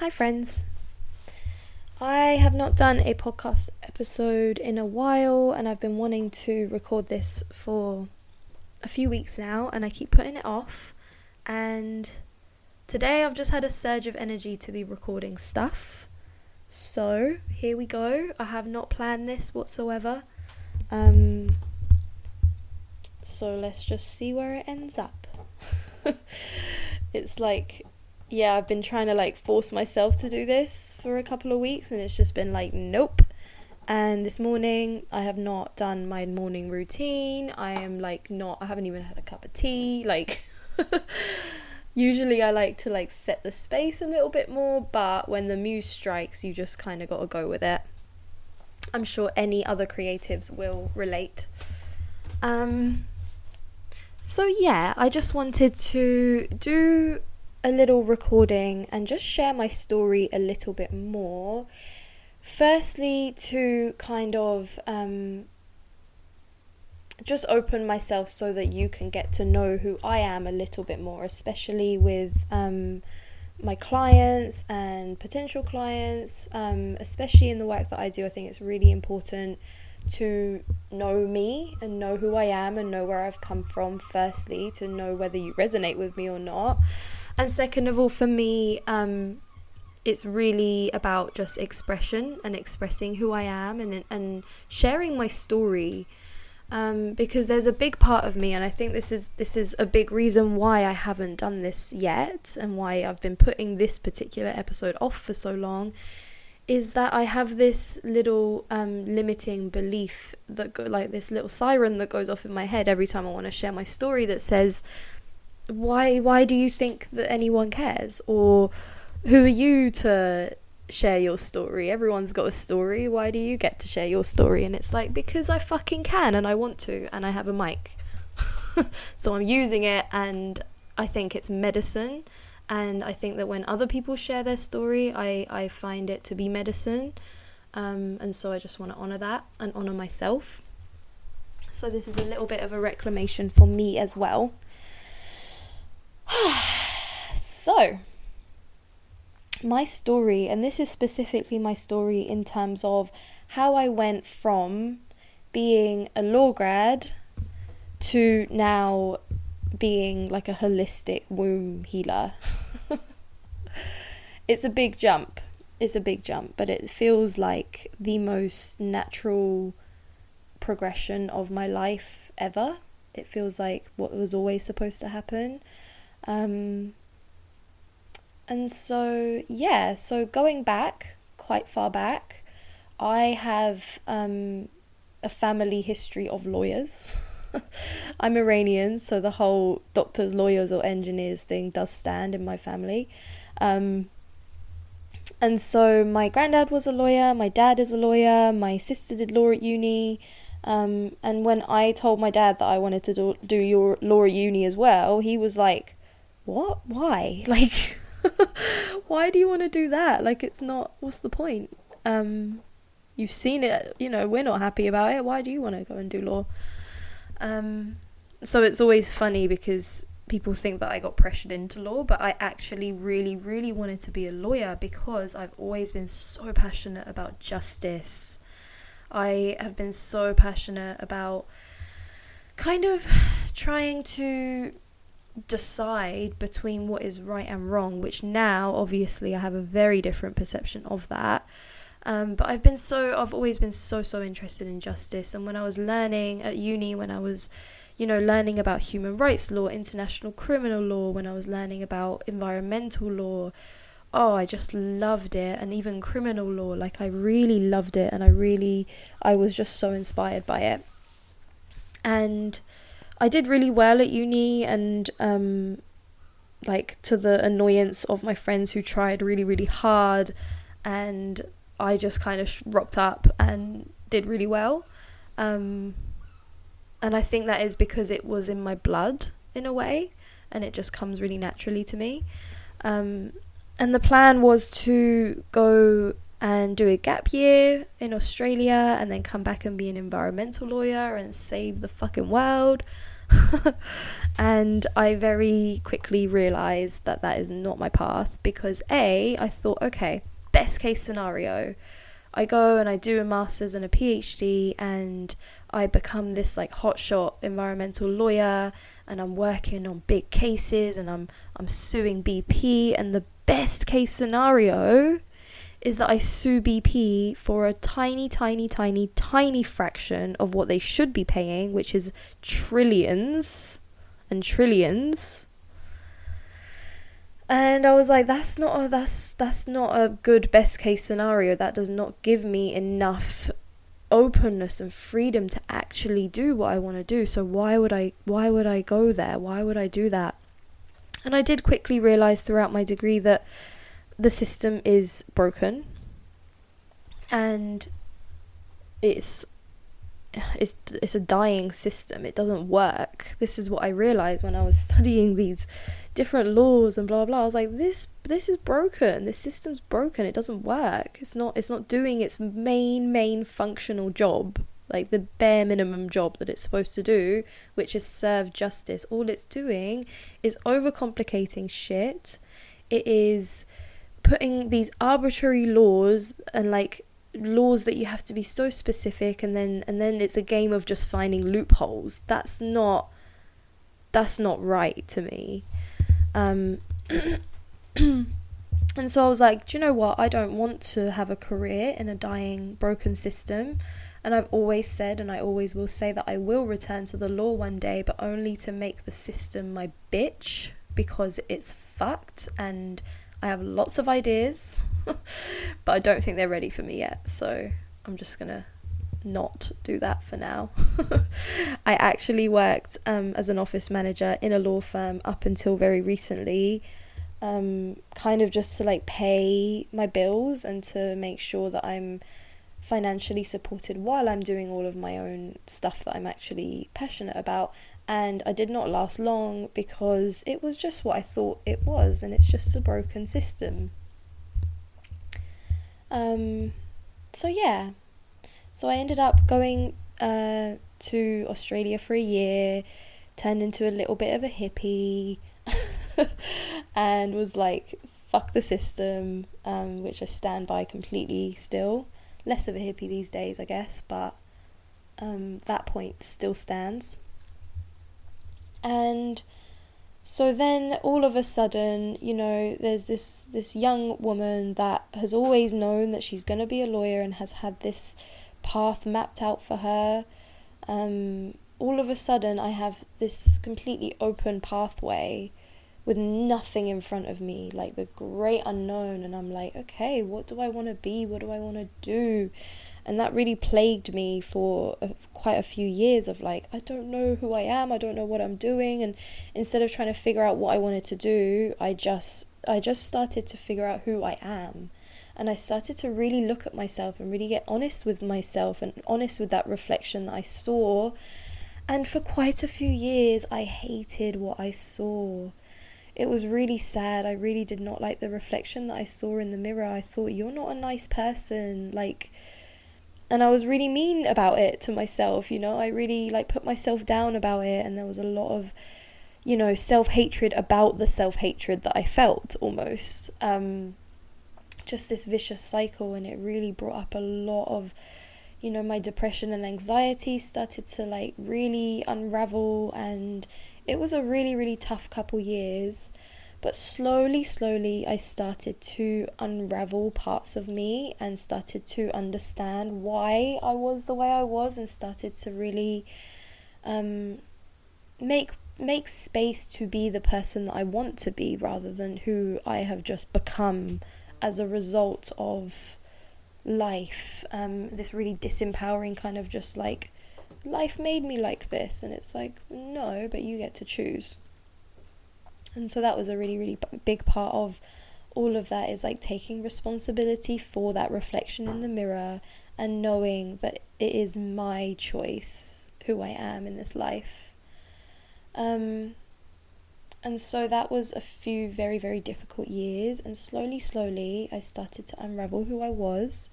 Hi, friends. I have not done a podcast episode in a while, and I've been wanting to record this for a few weeks now, and I keep putting it off. And today I've just had a surge of energy to be recording stuff. So here we go. I have not planned this whatsoever. Um, so let's just see where it ends up. it's like yeah, I've been trying to like force myself to do this for a couple of weeks and it's just been like, nope. And this morning, I have not done my morning routine. I am like not, I haven't even had a cup of tea. Like, usually I like to like set the space a little bit more, but when the muse strikes, you just kind of got to go with it. I'm sure any other creatives will relate. Um, so, yeah, I just wanted to do a little recording and just share my story a little bit more. Firstly, to kind of um, just open myself so that you can get to know who I am a little bit more, especially with um, my clients and potential clients, um, especially in the work that I do. I think it's really important to know me and know who I am and know where I've come from, firstly, to know whether you resonate with me or not. And second of all, for me, um, it's really about just expression and expressing who I am and and sharing my story. Um, because there's a big part of me, and I think this is this is a big reason why I haven't done this yet, and why I've been putting this particular episode off for so long, is that I have this little um, limiting belief that go, like this little siren that goes off in my head every time I want to share my story that says why why do you think that anyone cares? Or who are you to share your story? Everyone's got a story. Why do you get to share your story? And it's like because I fucking can and I want to and I have a mic. So I'm using it and I think it's medicine. And I think that when other people share their story I I find it to be medicine. Um, and so I just want to honor that and honor myself. So this is a little bit of a reclamation for me as well so, my story, and this is specifically my story in terms of how I went from being a law grad to now being like a holistic womb healer. it's a big jump. It's a big jump, but it feels like the most natural progression of my life ever. It feels like what was always supposed to happen. Um, and so, yeah, so going back quite far back, I have um, a family history of lawyers. I'm Iranian, so the whole doctors, lawyers, or engineers thing does stand in my family. Um, and so my granddad was a lawyer, my dad is a lawyer, my sister did law at uni. Um, and when I told my dad that I wanted to do, do law at uni as well, he was like, what? Why? Like, why do you want to do that? Like, it's not, what's the point? Um, you've seen it, you know, we're not happy about it. Why do you want to go and do law? Um, so it's always funny because people think that I got pressured into law, but I actually really, really wanted to be a lawyer because I've always been so passionate about justice. I have been so passionate about kind of trying to decide between what is right and wrong, which now obviously I have a very different perception of that. Um, but I've been so, I've always been so, so interested in justice. And when I was learning at uni, when I was, you know, learning about human rights law, international criminal law, when I was learning about environmental law, oh, I just loved it. And even criminal law, like I really loved it. And I really, I was just so inspired by it. And I did really well at uni and um, like to the annoyance of my friends who tried really really hard and I just kind of rocked up and did really well. Um, and I think that is because it was in my blood in a way and it just comes really naturally to me. Um, and the plan was to go and do a gap year in Australia and then come back and be an environmental lawyer and save the fucking world. and I very quickly realized that that is not my path because A, I thought, okay, best case scenario, I go and I do a master's and a PhD and I become this like hotshot environmental lawyer and I'm working on big cases and I'm I'm suing BP and the best case scenario is that I sue BP for a tiny, tiny, tiny, tiny fraction of what they should be paying, which is trillions and trillions. And I was like, that's not a that's that's not a good best case scenario. That does not give me enough openness and freedom to actually do what I want to do. So why would I why would I go there? Why would I do that? And I did quickly realize throughout my degree that the system is broken and it's it's it's a dying system. It doesn't work. This is what I realized when I was studying these different laws and blah blah. I was like, this this is broken. This system's broken. It doesn't work. It's not it's not doing its main main functional job, like the bare minimum job that it's supposed to do, which is serve justice. All it's doing is overcomplicating shit. It is putting these arbitrary laws and like laws that you have to be so specific and then and then it's a game of just finding loopholes. That's not that's not right to me. Um and so I was like do you know what? I don't want to have a career in a dying broken system. And I've always said and I always will say that I will return to the law one day but only to make the system my bitch because it's fucked and I have lots of ideas, but I don't think they're ready for me yet. So I'm just going to not do that for now. I actually worked um, as an office manager in a law firm up until very recently, um, kind of just to like pay my bills and to make sure that I'm financially supported while I'm doing all of my own stuff that I'm actually passionate about and I did not last long because it was just what I thought it was, and it's just a broken system. Um, so yeah, so I ended up going uh, to Australia for a year, turned into a little bit of a hippie, and was like, fuck the system, um, which I stand by completely still. Less of a hippie these days, I guess, but um, that point still stands. And so then all of a sudden, you know, there's this this young woman that has always known that she's going to be a lawyer and has had this path mapped out for her. Um, all of a sudden, I have this completely open pathway with nothing in front of me, like the great unknown. And I'm like, okay, what do I want to be? What do I want to do? And that really plagued me for a, quite a few years of like i don't know who i am i don't know what i'm doing and instead of trying to figure out what i wanted to do i just i just started to figure out who i am and i started to really look at myself and really get honest with myself and honest with that reflection that i saw and for quite a few years i hated what i saw it was really sad. I really did not like the reflection that I saw in the mirror. I thought, you're not a nice person. Like, and I was really mean about it to myself, you know. I really like put myself down about it and there was a lot of you know, self-hatred about the self-hatred that I felt almost. Um just this vicious cycle and it really brought up a lot of you know, my depression and anxiety started to like really unravel and it was a really really tough couple years. But slowly, slowly, I started to unravel parts of me and started to understand why I was the way I was and started to really um, make make space to be the person that I want to be rather than who I have just become as a result of life. Um, this really disempowering kind of just like life made me like this, and it's like no, but you get to choose. And so that was a really, really big part of all of that is like taking responsibility for that reflection in the mirror and knowing that it is my choice who I am in this life. Um, and so that was a few very, very difficult years. And slowly, slowly, I started to unravel who I was.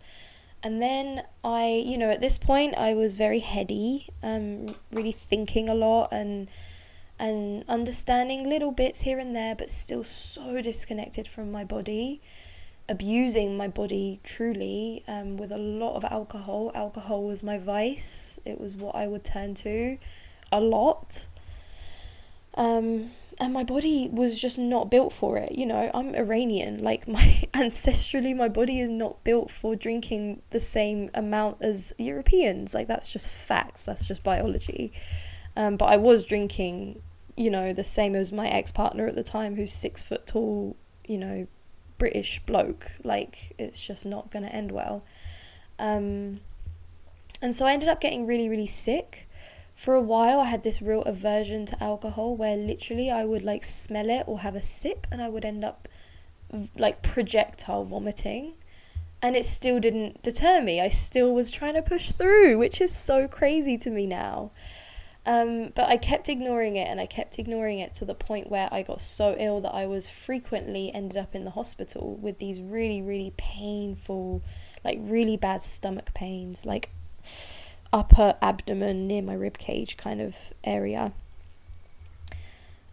And then I, you know, at this point, I was very heady, um, really thinking a lot and and understanding little bits here and there, but still so disconnected from my body, abusing my body truly um, with a lot of alcohol. Alcohol was my vice, it was what I would turn to a lot. Um, and my body was just not built for it. You know, I'm Iranian. Like my ancestrally, my body is not built for drinking the same amount as Europeans. Like that's just facts. That's just biology. Um, but I was drinking, you know, the same as my ex partner at the time, who's six foot tall. You know, British bloke. Like it's just not gonna end well. Um, and so I ended up getting really, really sick for a while I had this real aversion to alcohol where literally I would like smell it or have a sip and I would end up like projectile vomiting and it still didn't deter me. I still was trying to push through, which is so crazy to me now. Um, but I kept ignoring it and I kept ignoring it to the point where I got so ill that I was frequently ended up in the hospital with these really, really painful, like really bad stomach pains. Like upper abdomen near my rib cage kind of area.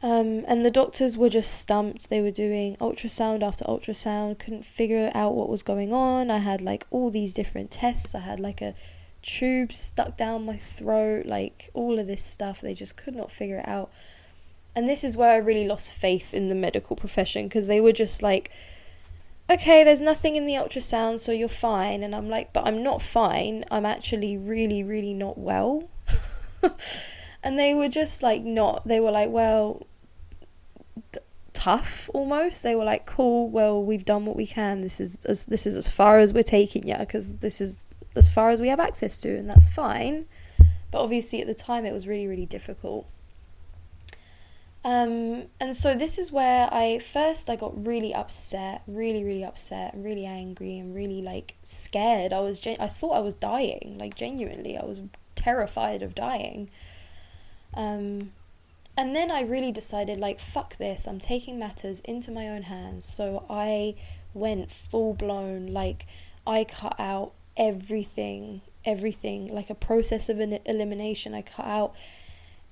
Um, and the doctors were just stumped. They were doing ultrasound after ultrasound, couldn't figure out what was going on. I had like all these different tests. I had like a tube stuck down my throat, like all of this stuff. They just could not figure it out. And this is where I really lost faith in the medical profession because they were just like, okay, there's nothing in the ultrasound, so you're fine. And I'm like, but I'm not fine. I'm actually really, really not well. and they were just like, not. They were like, well, tough almost. They were like, cool. Well, we've done what we can. This is as this is as far as we're taking you because this is as far as we have access to, and that's fine. But obviously, at the time, it was really, really difficult. Um, and so this is where I first I got really upset, really really upset, and really angry, and really like scared. I was gen- I thought I was dying, like genuinely, I was terrified of dying. Um, and then I really decided like fuck this, I'm taking matters into my own hands. So I went full blown like I cut out everything, everything like a process of an elimination. I cut out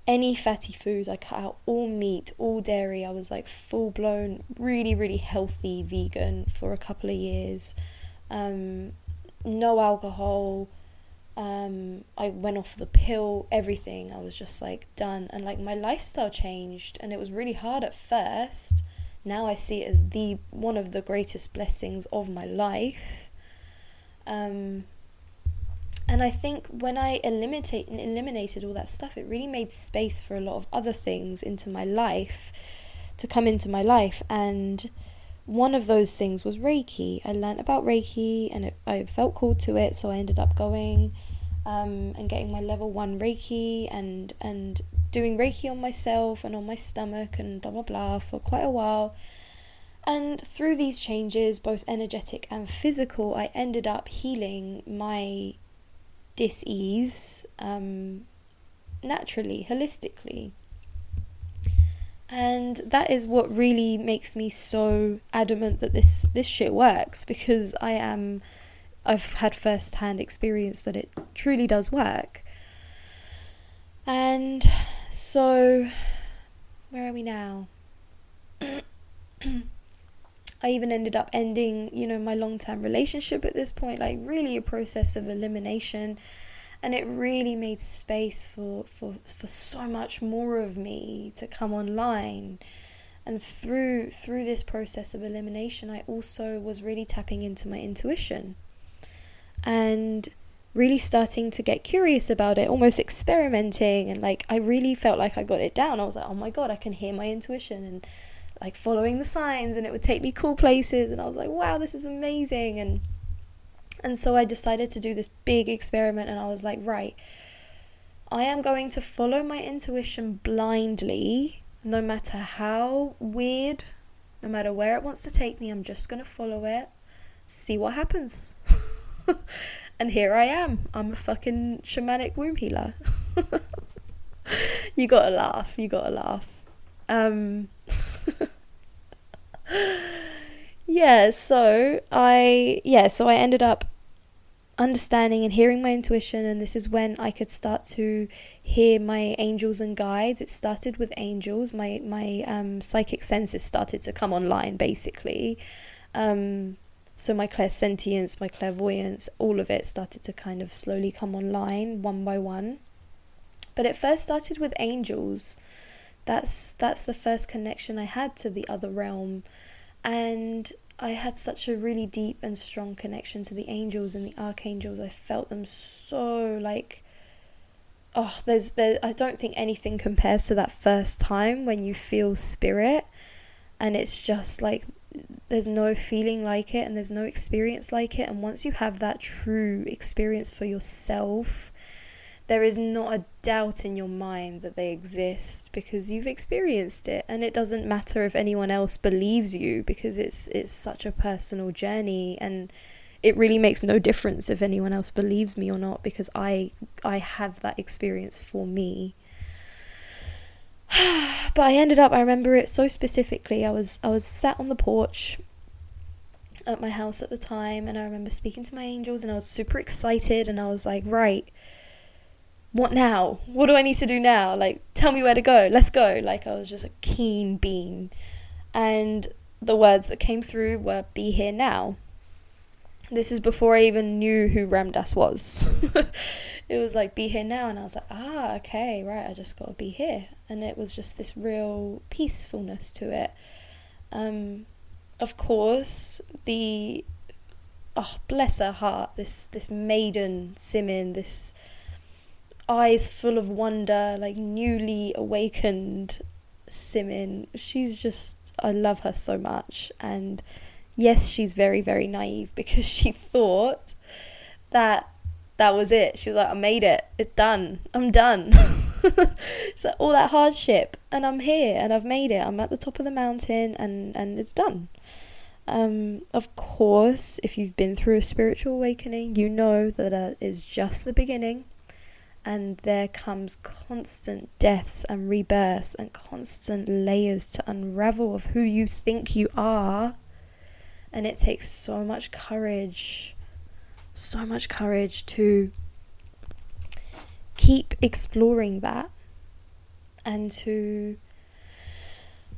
any fatty foods. I cut out all meat, all dairy. I was like full blown, really, really healthy vegan for a couple of years. Um, no alcohol. Um, I went off the pill, everything. I was just like done. And like my lifestyle changed, and it was really hard at first. Now I see it as the one of the greatest blessings of my life. Um, and I think when I eliminate eliminated all that stuff, it really made space for a lot of other things into my life to come into my life. And one of those things was Reiki. I learned about Reiki and it, I felt called to it, so I ended up going um, and getting my level one Reiki and and doing Reiki on myself and on my stomach and blah blah blah for quite a while. And through these changes, both energetic and physical, I ended up healing my dis-ease um, naturally, holistically. And that is what really makes me so adamant that this this shit works because I am I've had first-hand experience that it truly does work. And so where are we now? I even ended up ending, you know, my long term relationship at this point, like really a process of elimination. And it really made space for, for, for so much more of me to come online. And through through this process of elimination, I also was really tapping into my intuition and really starting to get curious about it, almost experimenting. And like, I really felt like I got it down. I was like, oh my God, I can hear my intuition. And like following the signs and it would take me cool places and I was like wow this is amazing. And and so I decided to do this big experiment and I was like right I am going to follow my intuition blindly no matter how weird no matter where it wants to take me I'm just going to follow it see what happens. And here I am. I'm a fucking shamanic womb healer. You got to laugh. You got to laugh. Um yeah, so I yeah, so I ended up understanding and hearing my intuition and this is when I could start to hear my angels and guides. It started with angels. My my um, psychic senses started to come online basically. Um, so my clairsentience my clairvoyance all of it started to kind of slowly come online one by one. But it first started with angels that's that's the first connection I had to the other realm and I had such a really deep and strong connection to the angels and the archangels. I felt them so like oh there's there I don't think anything compares to that first time when you feel spirit and it's just like there's no feeling like it and there's no experience like it and once you have that true experience for yourself there is not a doubt in your mind that they exist because you've experienced it. And it doesn't matter if anyone else believes you because it's it's such a personal journey. And it really makes no difference if anyone else believes me or not because I I have that experience for me. But I ended up I remember it so specifically. I was I was sat on the porch at my house at the time and I remember speaking to my angels and I was super excited and I was like right what now? What do I need to do now? Like, tell me where to go. Let's go. Like, I was just a keen bean. And the words that came through were be here now. This is before I even knew who Ram Dass was. it was like, be here now. And I was like, ah, okay, right, I just got to be here. And it was just this real peacefulness to it. Um, of course, the, oh, bless her heart, this, this maiden Simin, this eyes full of wonder, like newly awakened Simin. She's just, I love her so much. And yes, she's very, very naive because she thought that that was it. She was like, I made it. It's done. I'm done. She's like, all that hardship, and I'm here, and I've made it. I'm at the top of the mountain, and and it's done. Um, of course, if you've been through a spiritual awakening, you know that uh, is just the beginning and there comes constant deaths and rebirths and constant layers to unravel of who you think you are. And it takes so much courage, so much courage to keep exploring that and to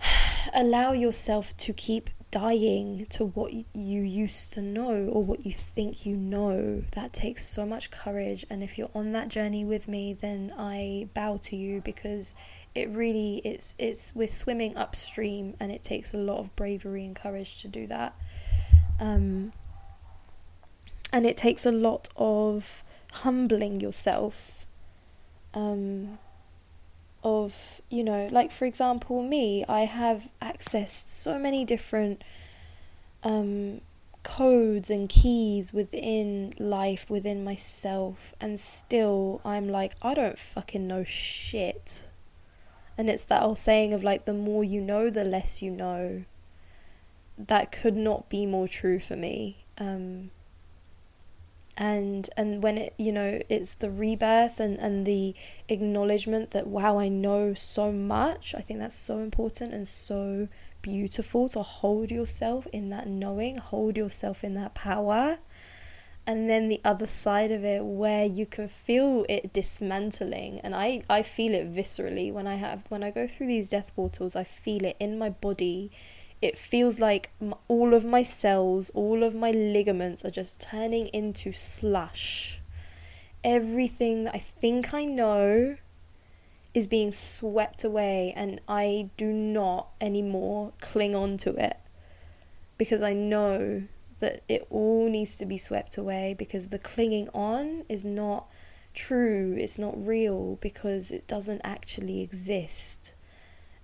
allow yourself to keep dying to what you used to know or what you think you know. That takes so much courage. And if you're on that journey with me, then I bow to you because it really it's it's we're swimming upstream and it takes a lot of bravery and courage to do that. Um, and it takes a lot of humbling yourself. Um, of you know like for example me i have accessed so many different um, codes and keys within life within myself and still i'm like i don't fucking know shit. And it's that old saying of like the more you know the less you know. That could not be more true for me. Um, and and when it you know it's the rebirth and and the acknowledgement that wow I know so much I think that's so important and so beautiful to hold yourself in that knowing hold yourself in that power. And then the other side of it where you can feel it dismantling and I, I feel it viscerally when I have when I go through these death portals I feel it in my body it feels like all of my cells, all of my ligaments are just turning into slush. Everything that I think I know is being swept away, and I do not anymore cling on to it because I know that it all needs to be swept away because the clinging on is not true, it's not real because it doesn't actually exist.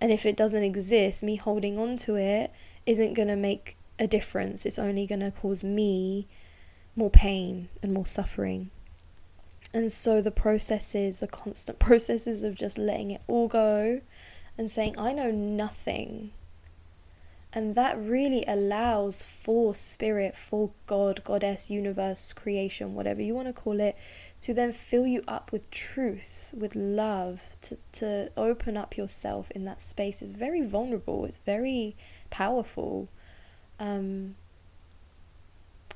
And if it doesn't exist, me holding on to it isn't going to make a difference. It's only going to cause me more pain and more suffering. And so the processes, the constant processes of just letting it all go and saying, I know nothing. And that really allows for spirit, for God, goddess, universe, creation, whatever you want to call it, to then fill you up with truth, with love, to, to open up yourself in that space is very vulnerable, it's very powerful. Um,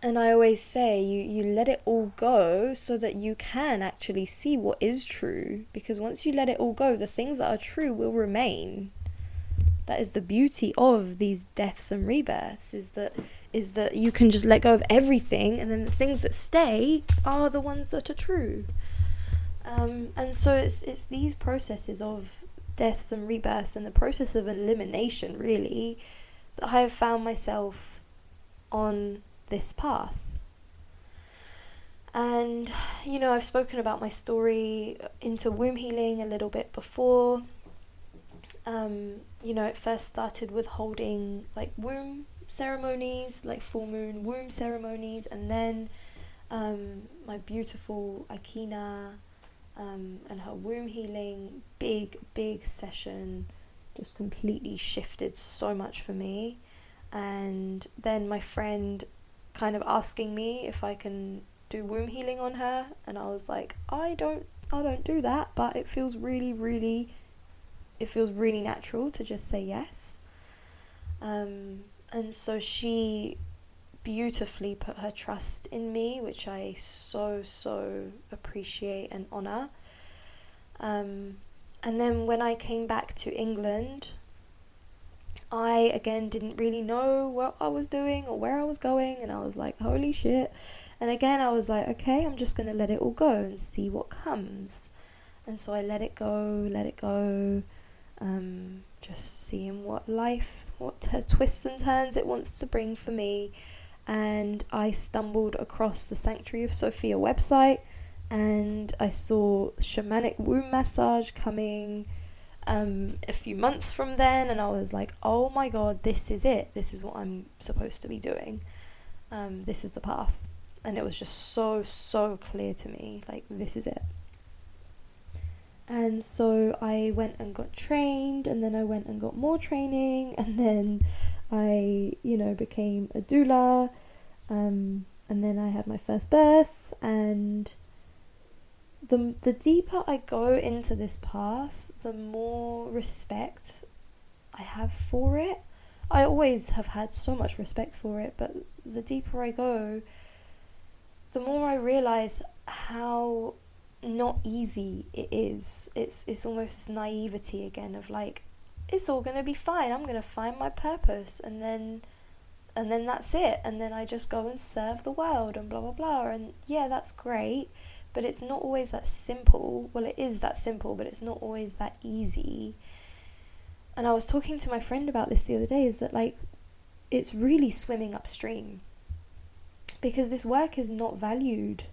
and I always say you, you let it all go so that you can actually see what is true. Because once you let it all go, the things that are true will remain. That is the beauty of these deaths and rebirths is that is that you can just let go of everything and then the things that stay are the ones that are true. Um, and so it's it's these processes of deaths and rebirths and the process of elimination really that I have found myself on this path. And, you know, I've spoken about my story into womb healing a little bit before. Um, you know, it first started with holding like womb ceremonies, like full moon womb ceremonies, and then um, my beautiful Akina um, and her womb healing, big, big session, just completely shifted so much for me. And then my friend kind of asking me if I can do womb healing on her and I was like I don't I don't do that but it feels really really it feels really natural to just say yes um, and so she beautifully put her trust in me which I so so appreciate and honor um, and then when I came back to England I again didn't really know what I was doing or where I was going, and I was like, holy shit. And again, I was like, okay, I'm just gonna let it all go and see what comes. And so I let it go, let it go, um, just seeing what life, what t- twists and turns it wants to bring for me. And I stumbled across the Sanctuary of Sophia website and I saw shamanic womb massage coming um, a few months from then, and I was like, oh my god, this is it. This is what I'm supposed to be doing. Um, this is the path. And it was just so, so clear to me like, this is it. And so I went and got trained, and then I went and got more training, and then I, you know, became a doula, um, and then I had my first birth, and the the deeper I go into this path, the more respect I have for it. I always have had so much respect for it, but the deeper I go, the more I realize how not easy it is. It's it's almost this naivety again of like it's all to be fine. I'm to find my purpose and then and then that's it and then I just go and serve the world and blah blah blah and yeah, that's great but it's not always that simple. Well, it is that simple, but it's not always that easy. And I was talking to my friend about this the other day is that, like, it's really swimming upstream because this work is not valued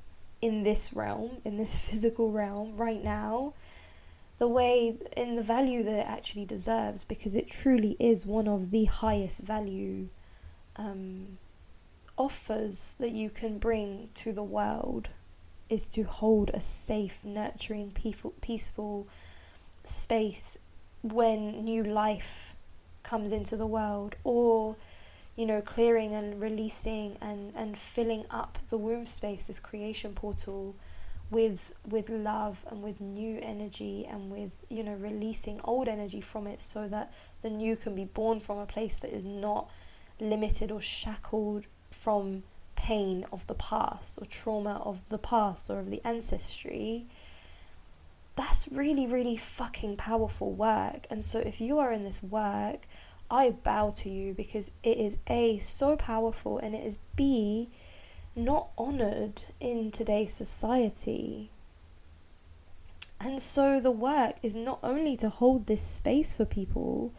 in this realm, in this physical realm right now, the way in the value that it actually deserves because it truly is one of the highest value um, offers that you can bring to the world is to hold a safe, nurturing, peaceful, peaceful space when new life comes into the world or you know clearing and releasing and and filling up the womb space this creation portal with with love and with new energy and with you know releasing old energy from it so that the new can be born from a place that is not limited or shackled from pain of the past or trauma of the past or of the ancestry, that's really, really fucking powerful work. And so if you are in this work, I bow to you because it is A, so powerful, and it is B, not honored in today's society. And so the work is not only to hold this space for people,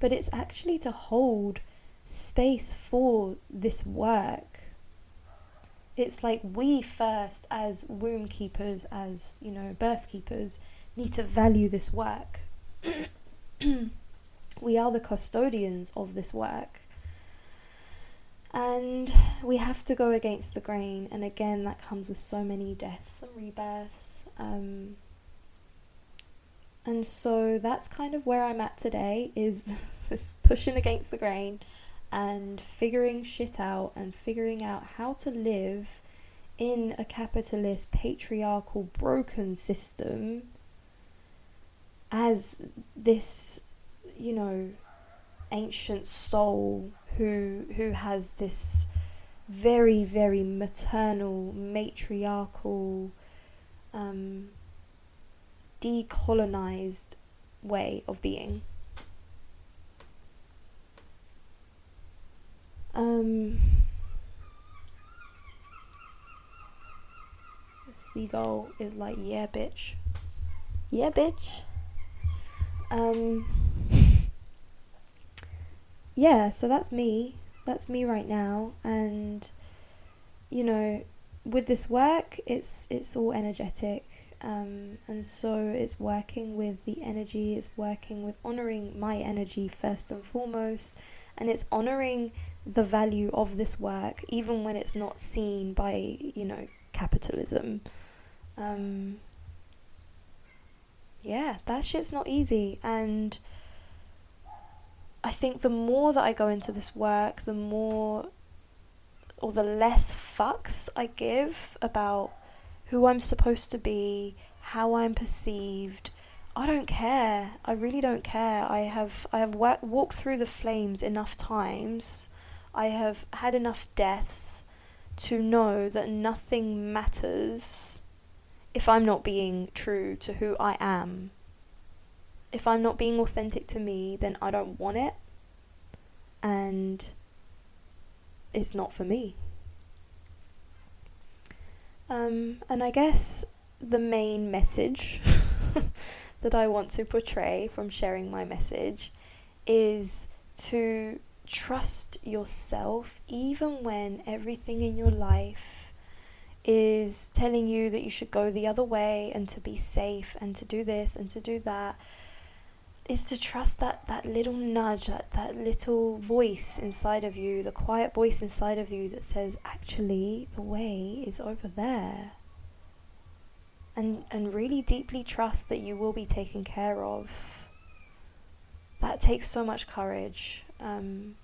but it's actually to hold space for this work it's like we first as womb keepers as you know birth keepers need to value this work we are the custodians of this work. And we have to go against the grain and again that comes with so many deaths and rebirths um, and so that's kind of where i'm at today is this pushing against the grain and figuring shit out and figuring out how to live in a capitalist, patriarchal, broken system as this, you know, ancient soul who who has this very, very maternal, matriarchal, um, decolonized way of being. Um, seagull is like, yeah, bitch. Yeah, bitch. Um, yeah, so that's me. That's me right now. And, you know, with this work, it's it's all energetic. Um, and so it's working with the energy, it's working with honoring my energy first and foremost, and it's honoring the value of this work, even when it's not seen by, you know, capitalism. Um, yeah, that shit's not easy. And think the more that I go into this work, the more or the less fucks I give about who I'm supposed to be, how I'm perceived. I don't care. I really don't care. I have I have wa- walked through the flames enough times. I have had enough deaths to know that nothing matters if I'm not being true to who I am. If I'm not being authentic to me, then I don't want it. And it's not for me. Um, and I guess the main message that I want to portray from sharing my message is to trust yourself even when everything in your life is telling you that you should go the other way and to be safe and to do this and to do that is to trust that, that little nudge, that, that little voice inside of you, the quiet voice inside of you that says, actually, the way is over there. And, and really deeply trust that you will be taken care of. That takes so much courage. Um,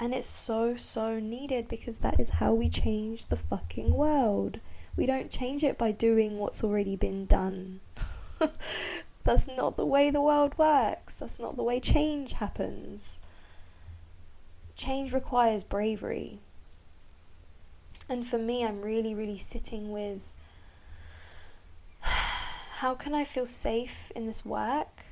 and it's so, so needed because that is how we change the fucking world. We don't change it by doing what's already been done. That's not the way the world works. That's not the way change happens. Change requires bravery. And for me, I'm really, really sitting with how can I feel safe in this work?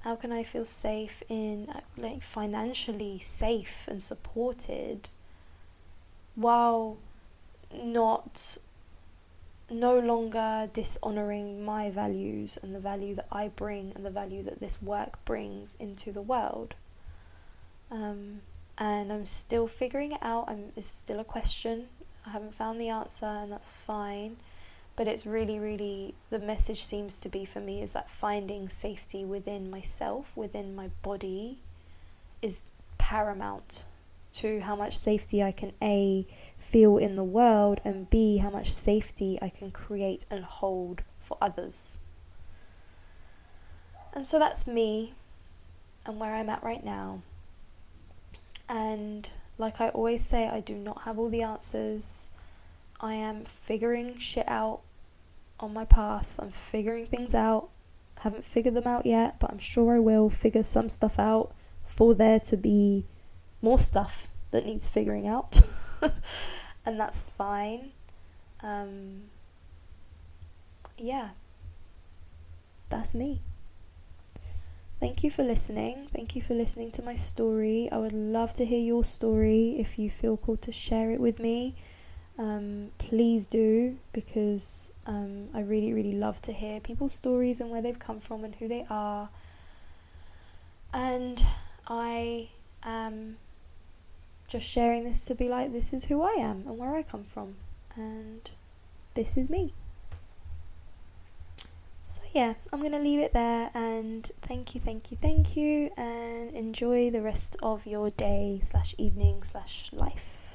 How can I feel safe in, uh, like, financially safe and supported while not no longer dishonoring my values and the value that I bring and the value that this work brings into the world. Um, and I'm still figuring it out. I'm, it's still a question. I haven't found the answer, and that's fine. But it's really, really the message seems to be for me is that finding safety within myself, within my body, is paramount to how much safety I can A, feel in the world, and B, how much safety I can create and hold for others. And so that's me and where I'm at right now. And like I always say, I do not have all the answers. I am figuring shit out on my path. I'm figuring things out. Haven't figured them out yet, but I'm sure I will figure some stuff out for there to be more stuff that needs figuring out, and that's fine. Um, yeah, that's me. Thank you for listening. Thank you for listening to my story. I would love to hear your story if you feel called to share it with me. Um, please do because um, I really, really love to hear people's stories and where they've come from and who they are. And I am just sharing this to be like, this is who I am and where I come from, and this is me. So, yeah, I'm going to leave it there and thank you, thank you, thank you, and enjoy the rest of your day slash evening slash life.